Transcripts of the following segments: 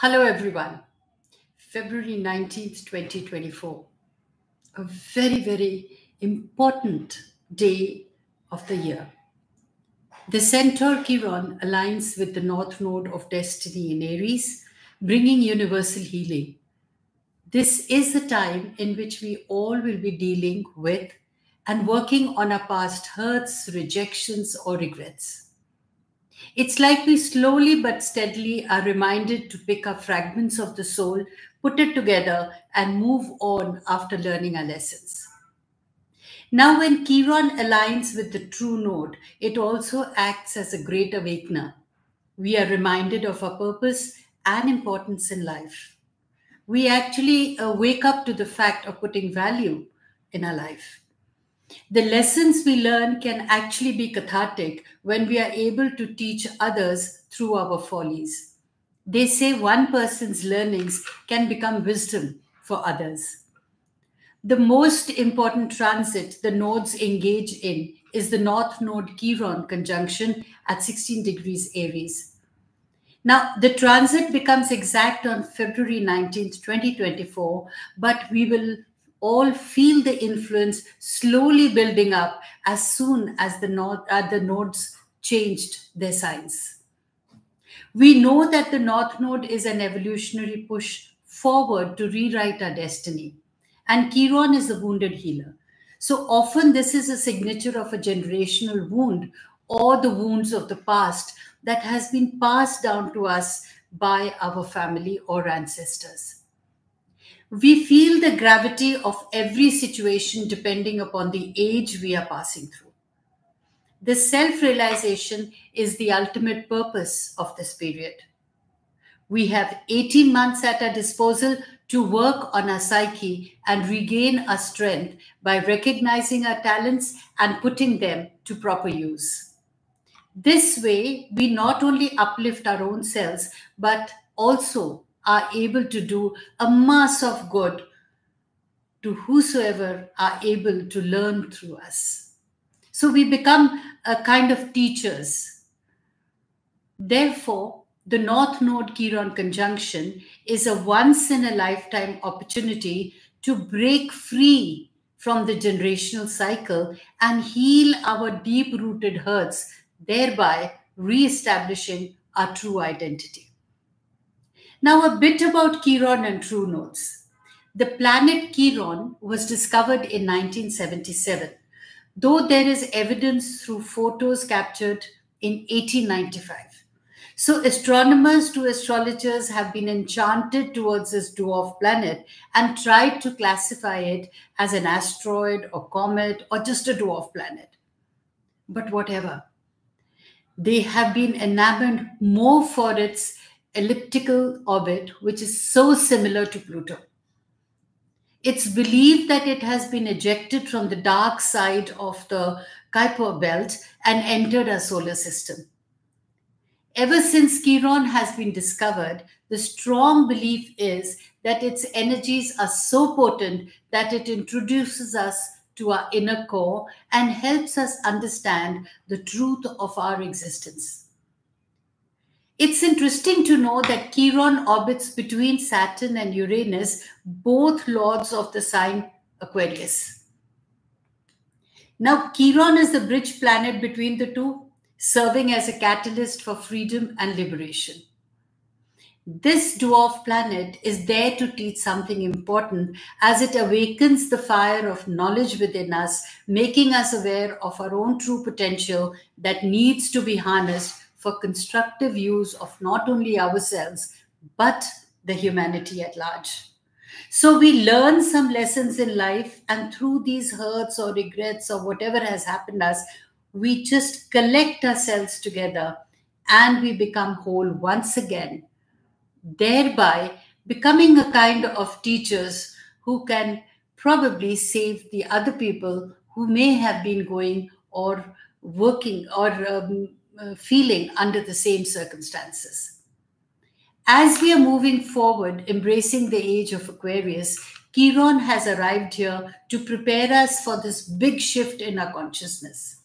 Hello, everyone. February 19th, 2024. A very, very important day of the year. The Centaur Chiron aligns with the North Node of Destiny in Aries, bringing universal healing. This is the time in which we all will be dealing with and working on our past hurts, rejections, or regrets. It's like we slowly but steadily are reminded to pick up fragments of the soul, put it together, and move on after learning our lessons. Now, when Chiron aligns with the true node, it also acts as a great awakener. We are reminded of our purpose and importance in life. We actually uh, wake up to the fact of putting value in our life. The lessons we learn can actually be cathartic when we are able to teach others through our follies. They say one person's learnings can become wisdom for others. The most important transit the nodes engage in is the North Node Chiron conjunction at 16 degrees Aries. Now, the transit becomes exact on February 19th, 2024, but we will all feel the influence slowly building up as soon as the, node, uh, the nodes changed their signs. We know that the North Node is an evolutionary push forward to rewrite our destiny, and Chiron is the wounded healer. So often, this is a signature of a generational wound or the wounds of the past that has been passed down to us by our family or ancestors. We feel the gravity of every situation depending upon the age we are passing through. The self realization is the ultimate purpose of this period. We have 18 months at our disposal to work on our psyche and regain our strength by recognizing our talents and putting them to proper use. This way, we not only uplift our own selves, but also are able to do a mass of good to whosoever are able to learn through us. So we become a kind of teachers. Therefore, the North Node Chiron conjunction is a once in a lifetime opportunity to break free from the generational cycle and heal our deep rooted hurts, thereby re establishing our true identity. Now, a bit about Chiron and true nodes. The planet Chiron was discovered in 1977, though there is evidence through photos captured in 1895. So, astronomers to astrologers have been enchanted towards this dwarf planet and tried to classify it as an asteroid or comet or just a dwarf planet. But whatever. They have been enamored more for its elliptical orbit, which is so similar to Pluto. It's believed that it has been ejected from the dark side of the Kuiper belt and entered our solar system. Ever since Chiron has been discovered, the strong belief is that its energies are so potent that it introduces us to our inner core and helps us understand the truth of our existence. It's interesting to know that Chiron orbits between Saturn and Uranus, both lords of the sign Aquarius. Now, Chiron is the bridge planet between the two, serving as a catalyst for freedom and liberation. This dwarf planet is there to teach something important as it awakens the fire of knowledge within us, making us aware of our own true potential that needs to be harnessed for constructive use of not only ourselves, but the humanity at large. So we learn some lessons in life, and through these hurts or regrets or whatever has happened us, we just collect ourselves together and we become whole once again, thereby becoming a kind of teachers who can probably save the other people who may have been going or working or um, uh, feeling under the same circumstances. As we are moving forward, embracing the age of Aquarius, Chiron has arrived here to prepare us for this big shift in our consciousness.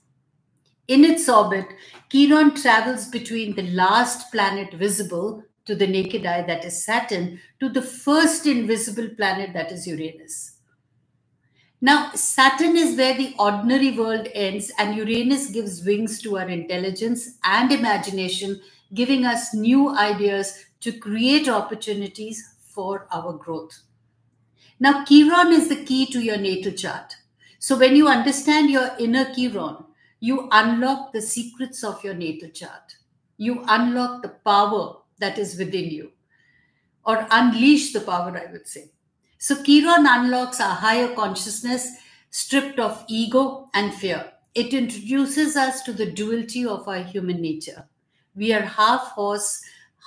In its orbit, Chiron travels between the last planet visible, to the naked eye, that is Saturn, to the first invisible planet, that is Uranus. Now, Saturn is where the ordinary world ends, and Uranus gives wings to our intelligence and imagination, giving us new ideas to create opportunities for our growth. Now, Chiron is the key to your natal chart. So, when you understand your inner Chiron, you unlock the secrets of your natal chart. You unlock the power that is within you, or unleash the power, I would say. So, Chiron unlocks our higher consciousness, stripped of ego and fear. It introduces us to the duality of our human nature. We are half horse,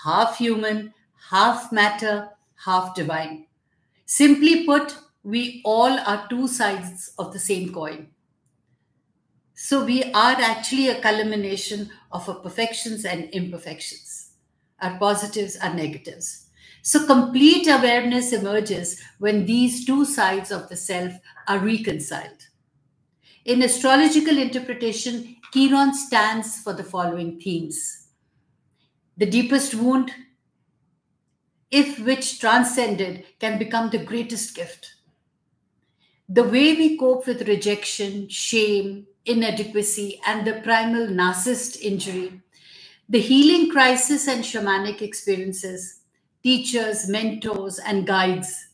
half human, half matter, half divine. Simply put, we all are two sides of the same coin. So we are actually a culmination of our perfections and imperfections, our positives and negatives. So complete awareness emerges when these two sides of the self are reconciled. In astrological interpretation, Chiron stands for the following themes the deepest wound, if which transcended, can become the greatest gift. The way we cope with rejection, shame, inadequacy, and the primal narcissist injury, the healing crisis and shamanic experiences, teachers, mentors, and guides,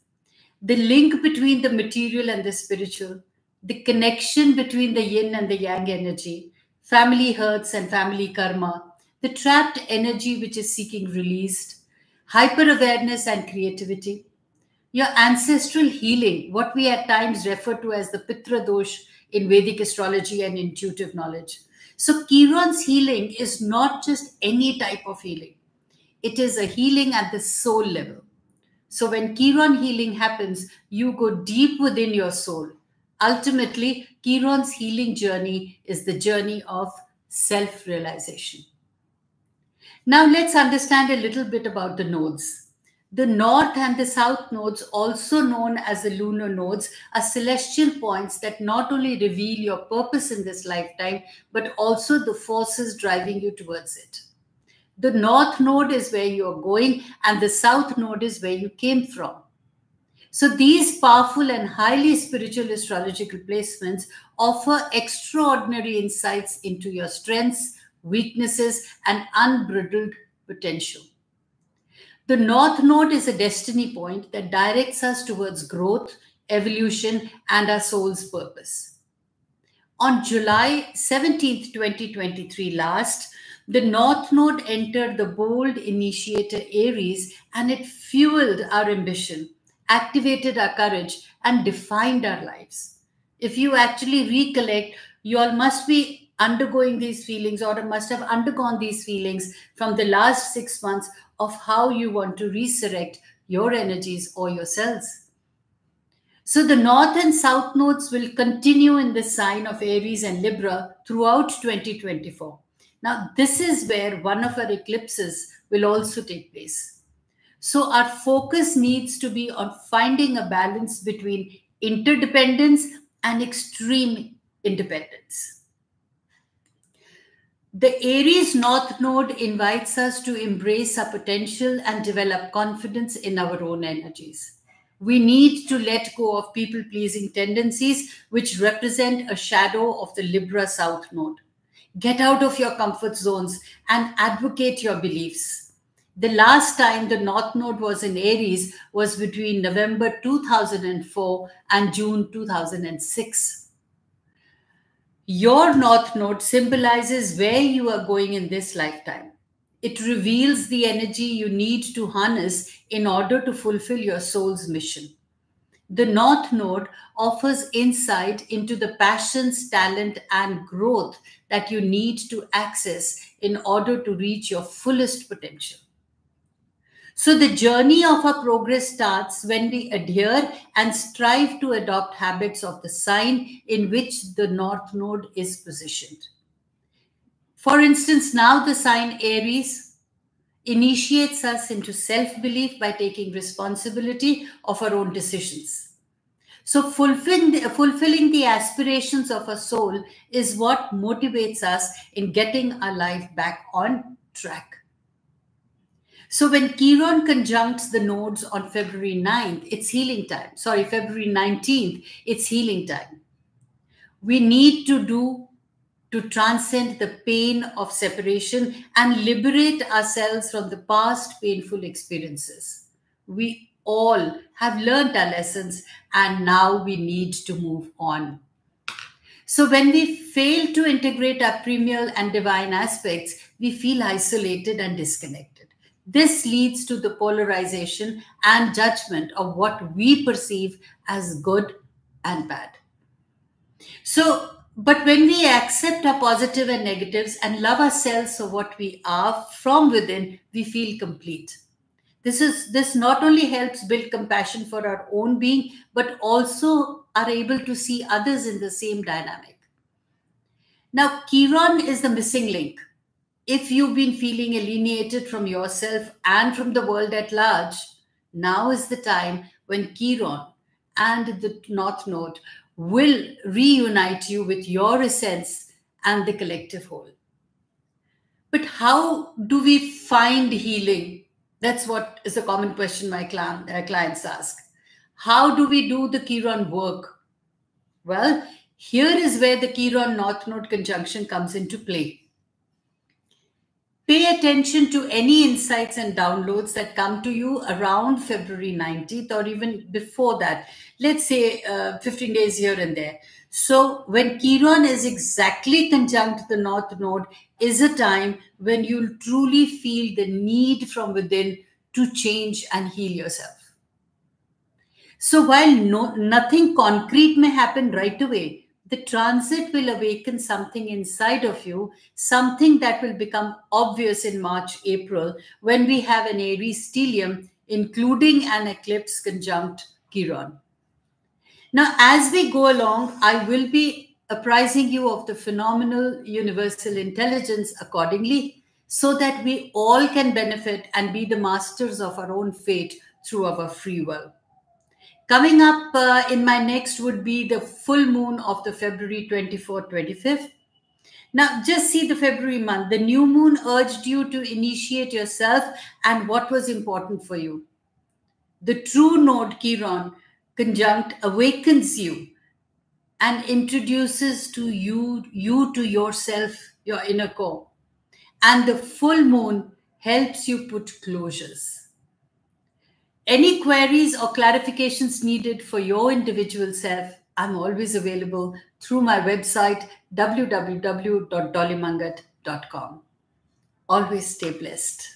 the link between the material and the spiritual, the connection between the yin and the yang energy, family hurts and family karma, the trapped energy which is seeking released, hyper awareness and creativity, your ancestral healing, what we at times refer to as the Pitra Dosh in Vedic astrology and intuitive knowledge. So, Chiron's healing is not just any type of healing, it is a healing at the soul level. So, when Chiron healing happens, you go deep within your soul. Ultimately, Chiron's healing journey is the journey of self realization. Now, let's understand a little bit about the nodes. The north and the south nodes, also known as the lunar nodes, are celestial points that not only reveal your purpose in this lifetime, but also the forces driving you towards it. The north node is where you are going, and the south node is where you came from. So, these powerful and highly spiritual astrological placements offer extraordinary insights into your strengths, weaknesses, and unbridled potential. The North Node is a destiny point that directs us towards growth, evolution, and our soul's purpose. On July 17th, 2023, last, the North Node entered the bold initiator Aries and it fueled our ambition, activated our courage, and defined our lives. If you actually recollect, you all must be undergoing these feelings or must have undergone these feelings from the last six months of how you want to resurrect your energies or yourselves. So the north and south nodes will continue in the sign of Aries and Libra throughout 2024. Now, this is where one of our eclipses will also take place. So, our focus needs to be on finding a balance between interdependence and extreme independence. The Aries North Node invites us to embrace our potential and develop confidence in our own energies. We need to let go of people pleasing tendencies which represent a shadow of the Libra South Node. Get out of your comfort zones and advocate your beliefs. The last time the North Node was in Aries was between November 2004 and June 2006. Your North Node symbolizes where you are going in this lifetime. It reveals the energy you need to harness in order to fulfill your soul's mission. The North Node offers insight into the passions, talent, and growth that you need to access in order to reach your fullest potential. So the journey of our progress starts when we adhere and strive to adopt habits of the sign in which the North Node is positioned. For instance, now the sign Aries initiates us into self belief by taking responsibility of our own decisions. So, fulfilling the, fulfilling the aspirations of our soul is what motivates us in getting our life back on track. So when Chiron conjuncts the nodes on February 9th, it's healing time. Sorry, February 19th, it's healing time. We need to do to transcend the pain of separation and liberate ourselves from the past painful experiences. We all have learned our lessons and now we need to move on. So, when we fail to integrate our primal and divine aspects, we feel isolated and disconnected. This leads to the polarization and judgment of what we perceive as good and bad. So, but when we accept our positive and negatives and love ourselves for what we are from within, we feel complete. This is this not only helps build compassion for our own being, but also are able to see others in the same dynamic. Now, Chiron is the missing link. If you've been feeling alienated from yourself and from the world at large, now is the time when Chiron and the North Node will reunite you with your essence and the collective whole. But how do we find healing? That's what is a common question my uh, clients ask. How do we do the Chiron work? Well, here is where the Chiron North Node conjunction comes into play. Pay attention to any insights and downloads that come to you around February 19th or even before that. Let's say uh, 15 days here and there. So, when Chiron is exactly conjunct the North Node, is a time when you'll truly feel the need from within to change and heal yourself. So, while no, nothing concrete may happen right away, the transit will awaken something inside of you, something that will become obvious in March, April, when we have an Aries stellium, including an eclipse conjunct Chiron. Now, as we go along, I will be apprising you of the phenomenal universal intelligence accordingly, so that we all can benefit and be the masters of our own fate through our free will. Coming up uh, in my next would be the full moon of the February 24th, 25th. Now, just see the February month. The new moon urged you to initiate yourself and what was important for you. The true node, Chiron, conjunct awakens you and introduces to you you to yourself, your inner core. And the full moon helps you put closures. Any queries or clarifications needed for your individual self, I'm always available through my website, www.dollymanghat.com. Always stay blessed.